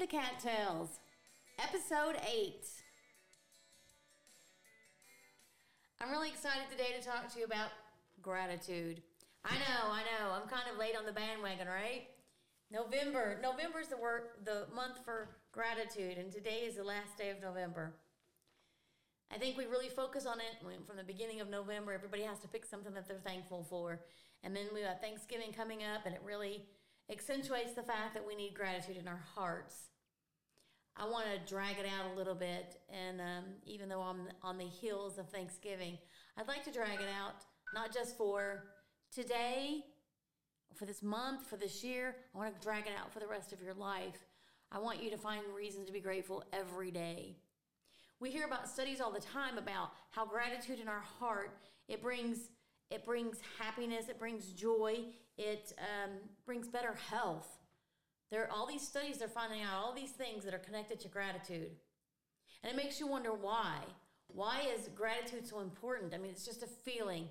To Cattails, episode 8. I'm really excited today to talk to you about gratitude. I know, I know, I'm kind of late on the bandwagon, right? November. November's the work the month for gratitude, and today is the last day of November. I think we really focus on it from the beginning of November. Everybody has to pick something that they're thankful for. And then we have Thanksgiving coming up, and it really accentuates the fact that we need gratitude in our hearts. I want to drag it out a little bit, and um, even though I'm on the heels of Thanksgiving, I'd like to drag it out not just for today, for this month, for this year. I want to drag it out for the rest of your life. I want you to find reasons to be grateful every day. We hear about studies all the time about how gratitude in our heart it brings it brings happiness, it brings joy, it um, brings better health. There are all these studies they're finding out all these things that are connected to gratitude. And it makes you wonder why. Why is gratitude so important? I mean, it's just a feeling.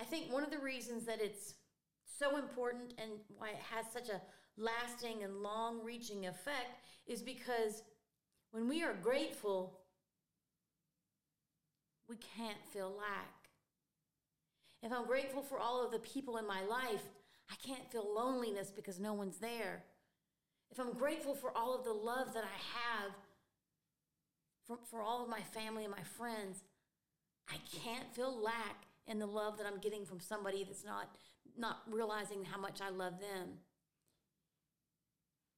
I think one of the reasons that it's so important and why it has such a lasting and long reaching effect is because when we are grateful, we can't feel lack. If I'm grateful for all of the people in my life, I can't feel loneliness because no one's there. If I'm grateful for all of the love that I have for, for all of my family and my friends, I can't feel lack in the love that I'm getting from somebody that's not not realizing how much I love them.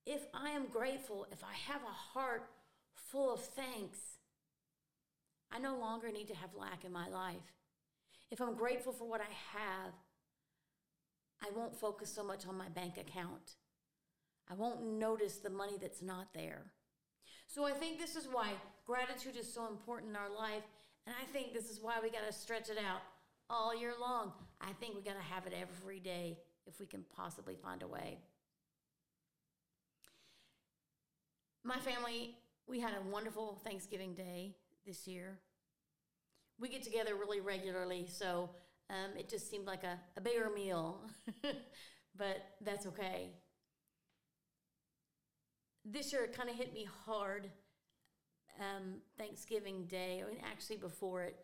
If I am grateful, if I have a heart full of thanks, I no longer need to have lack in my life. If I'm grateful for what I have, I won't focus so much on my bank account. I won't notice the money that's not there. So I think this is why gratitude is so important in our life. And I think this is why we got to stretch it out all year long. I think we got to have it every day if we can possibly find a way. My family, we had a wonderful Thanksgiving day this year we get together really regularly, so um, it just seemed like a, a bigger meal, but that's okay. This year it kind of hit me hard. Um, Thanksgiving Day, mean, actually before it.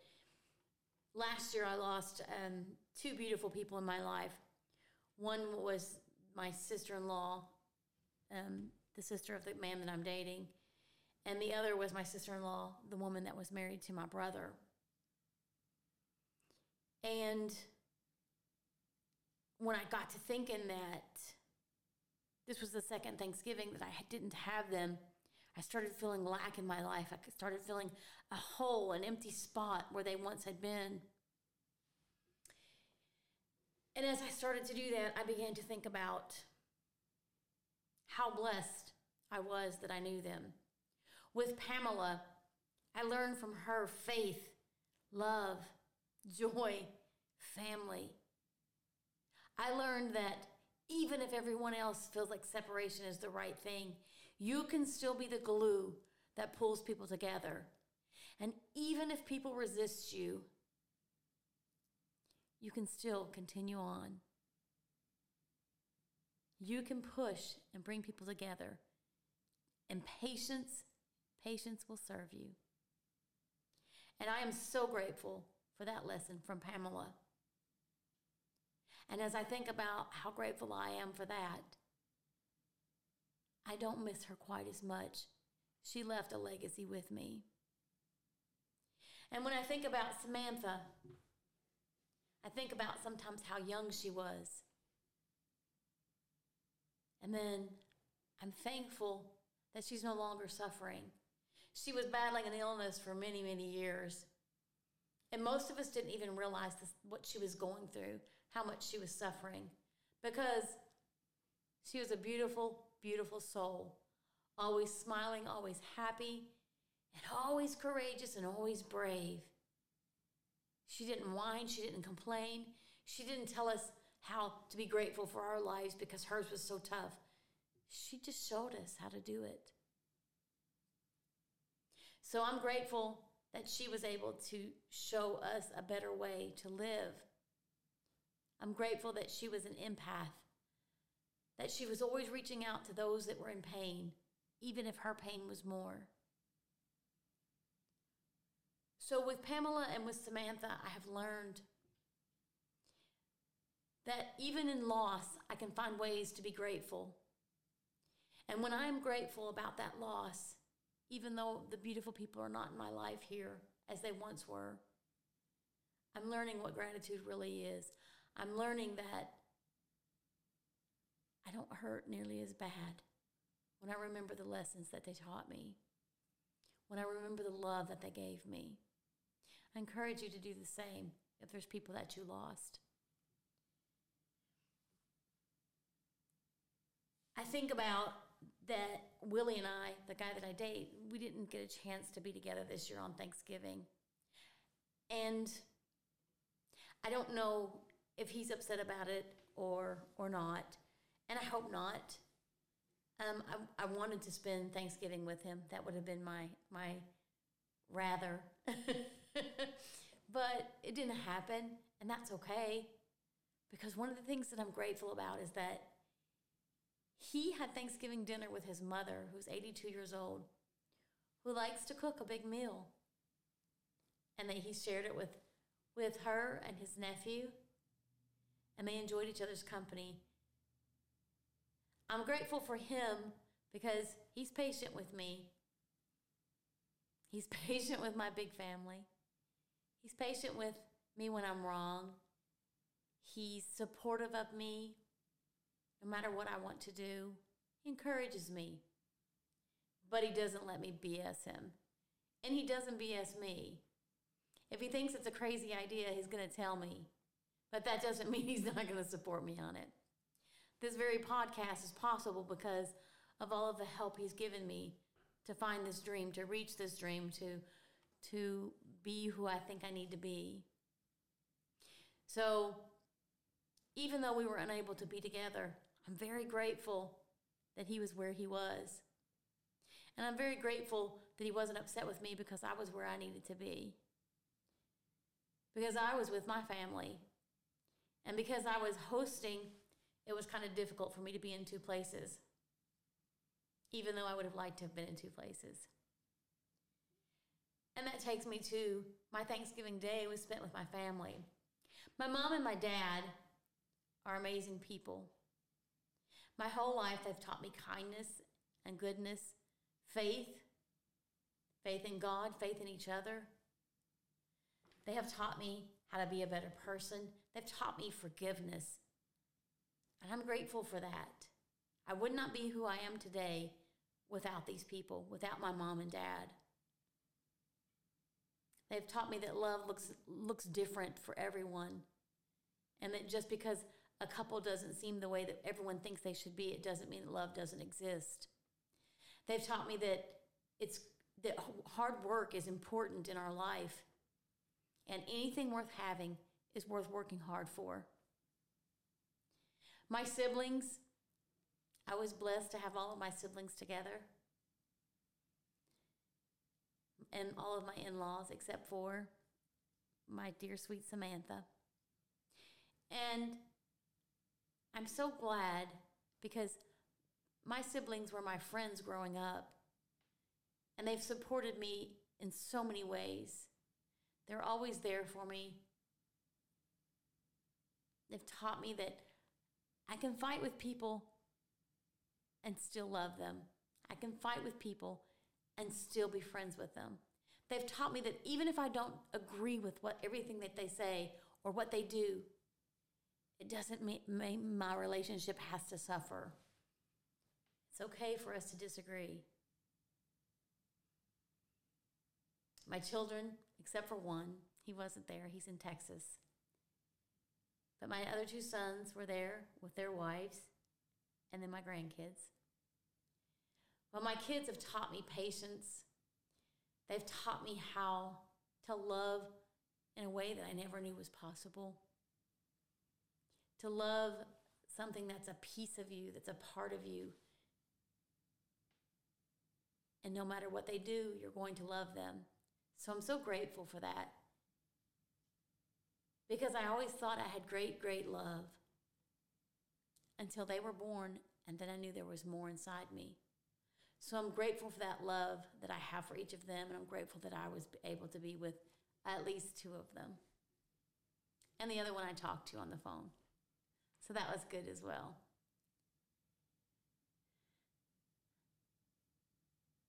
Last year I lost um, two beautiful people in my life. One was my sister in law, um, the sister of the man that I'm dating, and the other was my sister in law, the woman that was married to my brother. And when I got to thinking that this was the second Thanksgiving that I didn't have them, I started feeling lack in my life. I started feeling a hole, an empty spot where they once had been. And as I started to do that, I began to think about how blessed I was that I knew them. With Pamela, I learned from her faith, love, joy, family. I learned that even if everyone else feels like separation is the right thing, you can still be the glue that pulls people together. And even if people resist you, you can still continue on. You can push and bring people together. And patience, patience will serve you. And I am so grateful for that lesson from Pamela. And as I think about how grateful I am for that, I don't miss her quite as much. She left a legacy with me. And when I think about Samantha, I think about sometimes how young she was. And then I'm thankful that she's no longer suffering. She was battling an illness for many, many years. And most of us didn't even realize this, what she was going through, how much she was suffering, because she was a beautiful, beautiful soul, always smiling, always happy, and always courageous and always brave. She didn't whine, she didn't complain, she didn't tell us how to be grateful for our lives because hers was so tough. She just showed us how to do it. So I'm grateful that she was able to show us a better way to live. I'm grateful that she was an empath, that she was always reaching out to those that were in pain, even if her pain was more. So, with Pamela and with Samantha, I have learned that even in loss, I can find ways to be grateful. And when I am grateful about that loss, even though the beautiful people are not in my life here as they once were, I'm learning what gratitude really is. I'm learning that I don't hurt nearly as bad when I remember the lessons that they taught me, when I remember the love that they gave me. I encourage you to do the same if there's people that you lost. I think about that Willie and I, the guy that I date, we didn't get a chance to be together this year on Thanksgiving. And I don't know if he's upset about it or or not, and I hope not. Um, I, I wanted to spend Thanksgiving with him. That would have been my my rather, but it didn't happen, and that's okay. Because one of the things that I'm grateful about is that he had Thanksgiving dinner with his mother, who's 82 years old, who likes to cook a big meal, and that he shared it with with her and his nephew, and they enjoyed each other's company. I'm grateful for him because he's patient with me. He's patient with my big family. He's patient with me when I'm wrong. He's supportive of me no matter what I want to do. He encourages me. But he doesn't let me BS him. And he doesn't BS me. If he thinks it's a crazy idea, he's going to tell me. But that doesn't mean he's not going to support me on it. This very podcast is possible because of all of the help he's given me to find this dream, to reach this dream, to to be who I think I need to be. So, even though we were unable to be together, I'm very grateful that he was where he was. And I'm very grateful that he wasn't upset with me because I was where I needed to be because I was with my family. And because I was hosting, it was kind of difficult for me to be in two places, even though I would have liked to have been in two places. And that takes me to my Thanksgiving day was spent with my family. My mom and my dad are amazing people. My whole life, they've taught me kindness and goodness, faith, faith in God, faith in each other, they have taught me how to be a better person. They've taught me forgiveness. And I'm grateful for that. I would not be who I am today without these people, without my mom and dad. They've taught me that love looks looks different for everyone. And that just because a couple doesn't seem the way that everyone thinks they should be, it doesn't mean that love doesn't exist. They've taught me that it's that hard work is important in our life and anything worth having is worth working hard for. My siblings, I was blessed to have all of my siblings together and all of my in laws except for my dear sweet Samantha. And I'm so glad because my siblings were my friends growing up and they've supported me in so many ways. They're always there for me. They've taught me that I can fight with people and still love them. I can fight with people and still be friends with them. They've taught me that even if I don't agree with what everything that they say or what they do, it doesn't mean my relationship has to suffer. It's okay for us to disagree. My children except for one. He wasn't there, he's in Texas. But my other two sons were there with their wives and then my grandkids. Well, my kids have taught me patience. They've taught me how to love in a way that I never knew was possible. To love something that's a piece of you, that's a part of you. And no matter what they do, you're going to love them. So I'm so grateful for that. Because I always thought I had great, great love until they were born, and then I knew there was more inside me. So I'm grateful for that love that I have for each of them, and I'm grateful that I was able to be with at least two of them. And the other one I talked to on the phone. So that was good as well.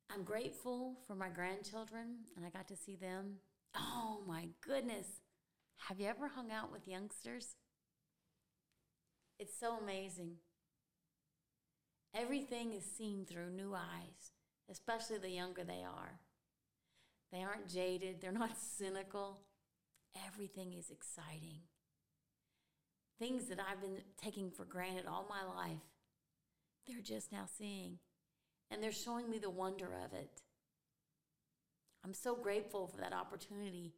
I'm grateful for my grandchildren, and I got to see them. Oh my goodness. Have you ever hung out with youngsters? It's so amazing. Everything is seen through new eyes, especially the younger they are. They aren't jaded, they're not cynical. Everything is exciting. Things that I've been taking for granted all my life, they're just now seeing. And they're showing me the wonder of it. I'm so grateful for that opportunity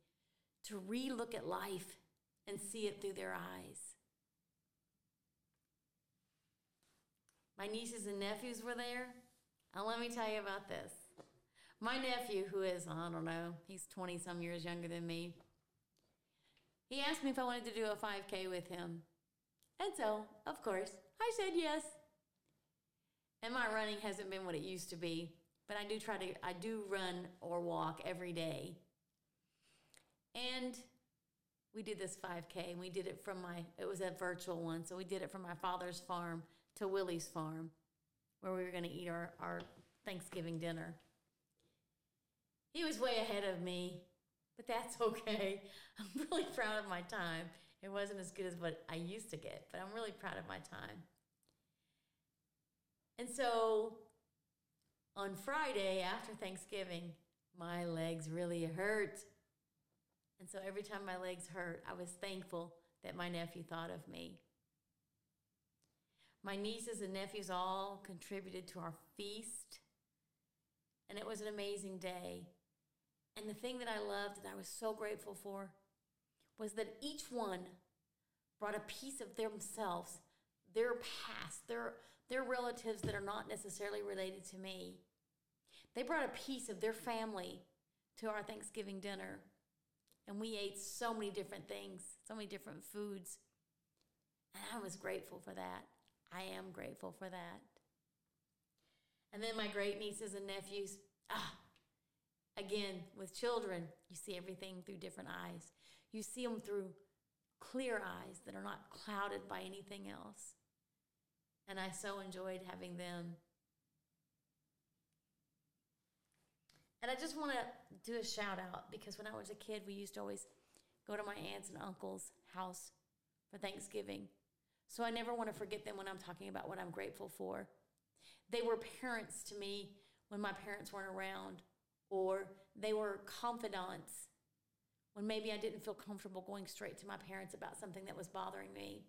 to re look at life and see it through their eyes. My nieces and nephews were there. And let me tell you about this. My nephew, who is, I don't know, he's 20 some years younger than me, he asked me if I wanted to do a 5K with him. And so, of course, I said yes. And my running hasn't been what it used to be, but I do try to, I do run or walk every day. And we did this 5K and we did it from my, it was a virtual one. So we did it from my father's farm to Willie's farm where we were going to eat our, our Thanksgiving dinner. He was way ahead of me, but that's okay. I'm really proud of my time. It wasn't as good as what I used to get, but I'm really proud of my time. And so on Friday after Thanksgiving, my legs really hurt. And so every time my legs hurt, I was thankful that my nephew thought of me. My nieces and nephews all contributed to our feast, and it was an amazing day. And the thing that I loved and I was so grateful for was that each one brought a piece of themselves, their past, their, their relatives that are not necessarily related to me. They brought a piece of their family to our Thanksgiving dinner. And we ate so many different things, so many different foods. And I was grateful for that. I am grateful for that. And then my great nieces and nephews, ah, again, with children, you see everything through different eyes. You see them through clear eyes that are not clouded by anything else. And I so enjoyed having them. And I just want to do a shout out because when I was a kid, we used to always go to my aunts and uncles' house for Thanksgiving. So I never want to forget them when I'm talking about what I'm grateful for. They were parents to me when my parents weren't around, or they were confidants when maybe I didn't feel comfortable going straight to my parents about something that was bothering me.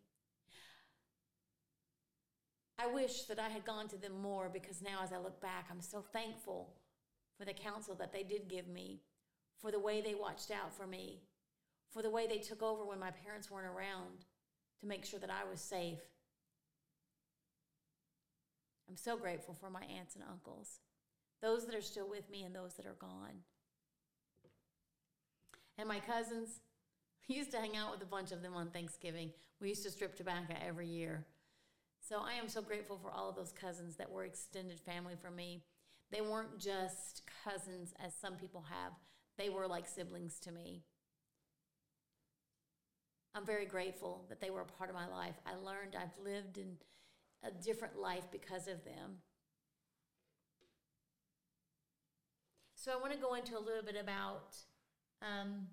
I wish that I had gone to them more because now, as I look back, I'm so thankful for the counsel that they did give me, for the way they watched out for me, for the way they took over when my parents weren't around to make sure that I was safe. I'm so grateful for my aunts and uncles, those that are still with me and those that are gone. And my cousins, we used to hang out with a bunch of them on Thanksgiving. We used to strip tobacco every year. So I am so grateful for all of those cousins that were extended family for me. They weren't just cousins as some people have, they were like siblings to me. I'm very grateful that they were a part of my life. I learned I've lived in a different life because of them. So I want to go into a little bit about um,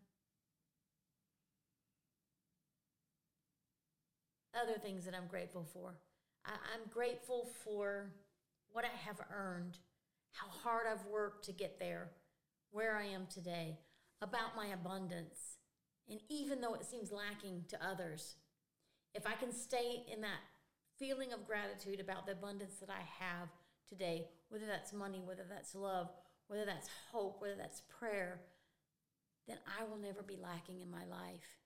other things that I'm grateful for. I, I'm grateful for what I have earned, how hard I've worked to get there, where I am today, about my abundance. And even though it seems lacking to others, if I can stay in that feeling of gratitude about the abundance that I have today, whether that's money, whether that's love, whether that's hope, whether that's prayer, then I will never be lacking in my life.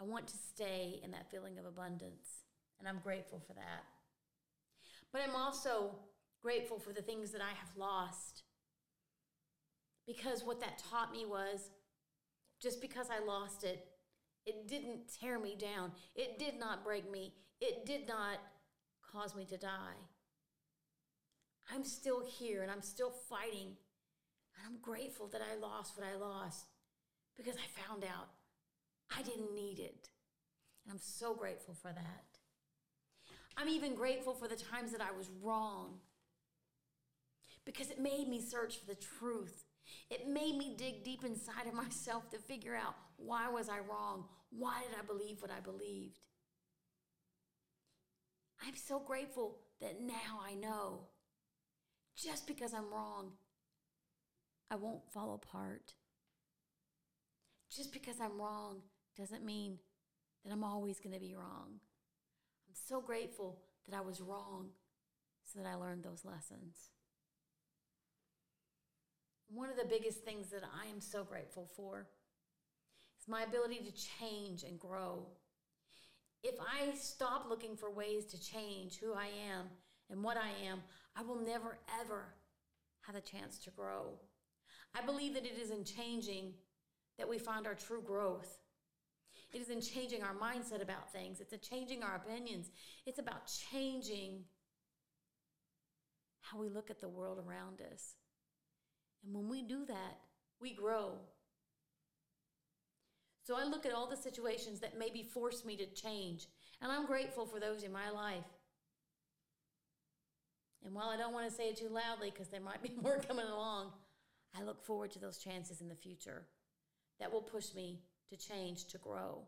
I want to stay in that feeling of abundance, and I'm grateful for that. But I'm also grateful for the things that I have lost. Because what that taught me was just because I lost it, it didn't tear me down. It did not break me. it did not cause me to die. I'm still here and I'm still fighting. And I'm grateful that I lost what I lost because I found out I didn't need it. And I'm so grateful for that. I'm even grateful for the times that I was wrong because it made me search for the truth. It made me dig deep inside of myself to figure out why was I wrong? Why did I believe what I believed? I'm so grateful that now I know just because I'm wrong, I won't fall apart. Just because I'm wrong doesn't mean that I'm always going to be wrong. I'm so grateful that I was wrong so that I learned those lessons. One of the biggest things that I am so grateful for is my ability to change and grow. If I stop looking for ways to change who I am and what I am, I will never, ever have a chance to grow. I believe that it is in changing that we find our true growth. It is in changing our mindset about things. It's in changing our opinions. It's about changing how we look at the world around us. And when we do that, we grow. So I look at all the situations that maybe force me to change, and I'm grateful for those in my life. And while I don't want to say it too loudly because there might be more coming along, I look forward to those chances in the future that will push me to change, to grow.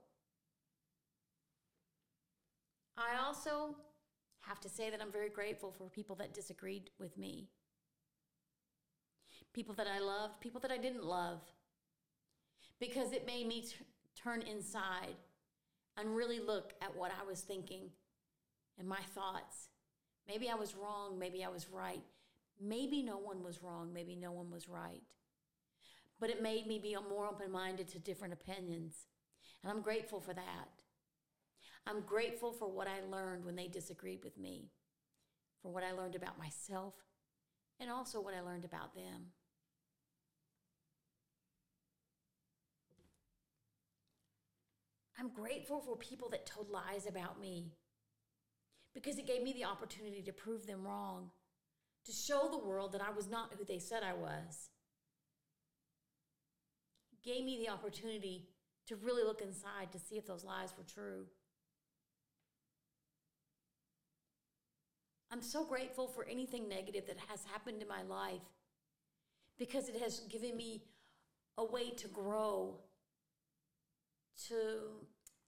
I also have to say that I'm very grateful for people that disagreed with me. People that I loved, people that I didn't love. Because it made me t- turn inside and really look at what I was thinking and my thoughts Maybe I was wrong. Maybe I was right. Maybe no one was wrong. Maybe no one was right. But it made me be more open minded to different opinions. And I'm grateful for that. I'm grateful for what I learned when they disagreed with me, for what I learned about myself, and also what I learned about them. I'm grateful for people that told lies about me because it gave me the opportunity to prove them wrong, to show the world that I was not who they said I was. It gave me the opportunity to really look inside to see if those lies were true. I'm so grateful for anything negative that has happened in my life because it has given me a way to grow, to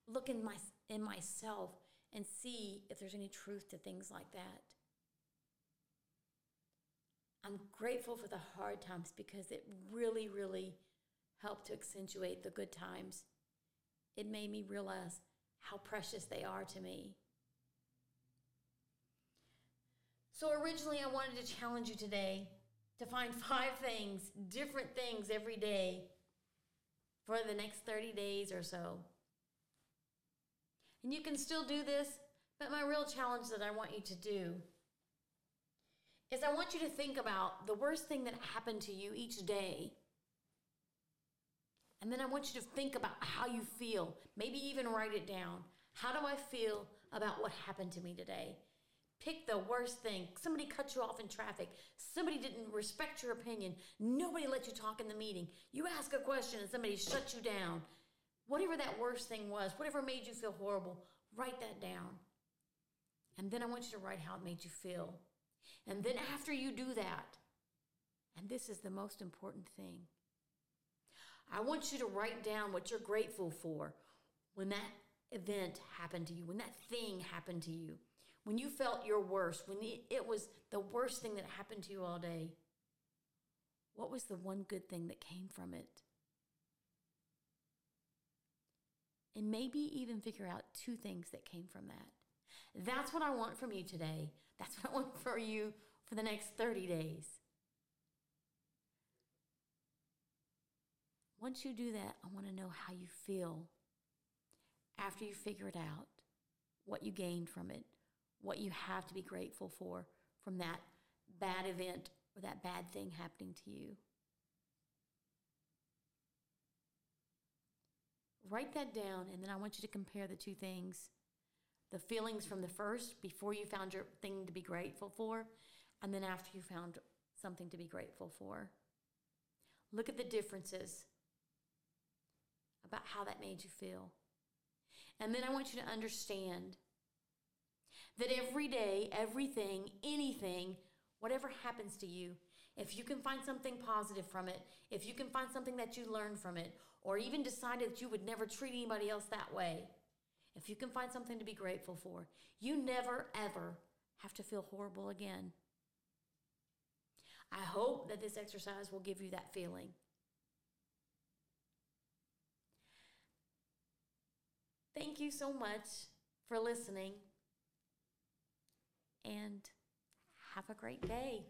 look in my in myself and see if there's any truth to things like that. I'm grateful for the hard times because it really, really helped to accentuate the good times. It made me realize how precious they are to me. So, originally, I wanted to challenge you today to find five things, different things every day for the next 30 days or so and you can still do this, but my real challenge that I want you to do is I want you to think about the worst thing that happened to you each day. And then I want you to think about how you feel. Maybe even write it down. How do I feel about what happened to me today? Pick the worst thing. Somebody cut you off in traffic. Somebody didn't respect your opinion. Nobody let you talk in the meeting. You ask a question and somebody shut you down. Whatever that worst thing was, whatever made you feel horrible, write that down. And then I want you to write how it made you feel. And then after you do that, and this is the most important thing, I want you to write down what you're grateful for when that event happened to you, when that thing happened to you, when you felt your worst, when it was the worst thing that happened to you all day. What was the one good thing that came from it? And maybe even figure out two things that came from that. That's what I want from you today. That's what I want for you for the next 30 days. Once you do that, I want to know how you feel after you figure it out, what you gained from it, what you have to be grateful for from that bad event or that bad thing happening to you. Write that down, and then I want you to compare the two things the feelings from the first, before you found your thing to be grateful for, and then after you found something to be grateful for. Look at the differences about how that made you feel. And then I want you to understand that every day, everything, anything, whatever happens to you, if you can find something positive from it, if you can find something that you learned from it, or even decided that you would never treat anybody else that way, if you can find something to be grateful for, you never, ever have to feel horrible again. I hope that this exercise will give you that feeling. Thank you so much for listening and have a great day.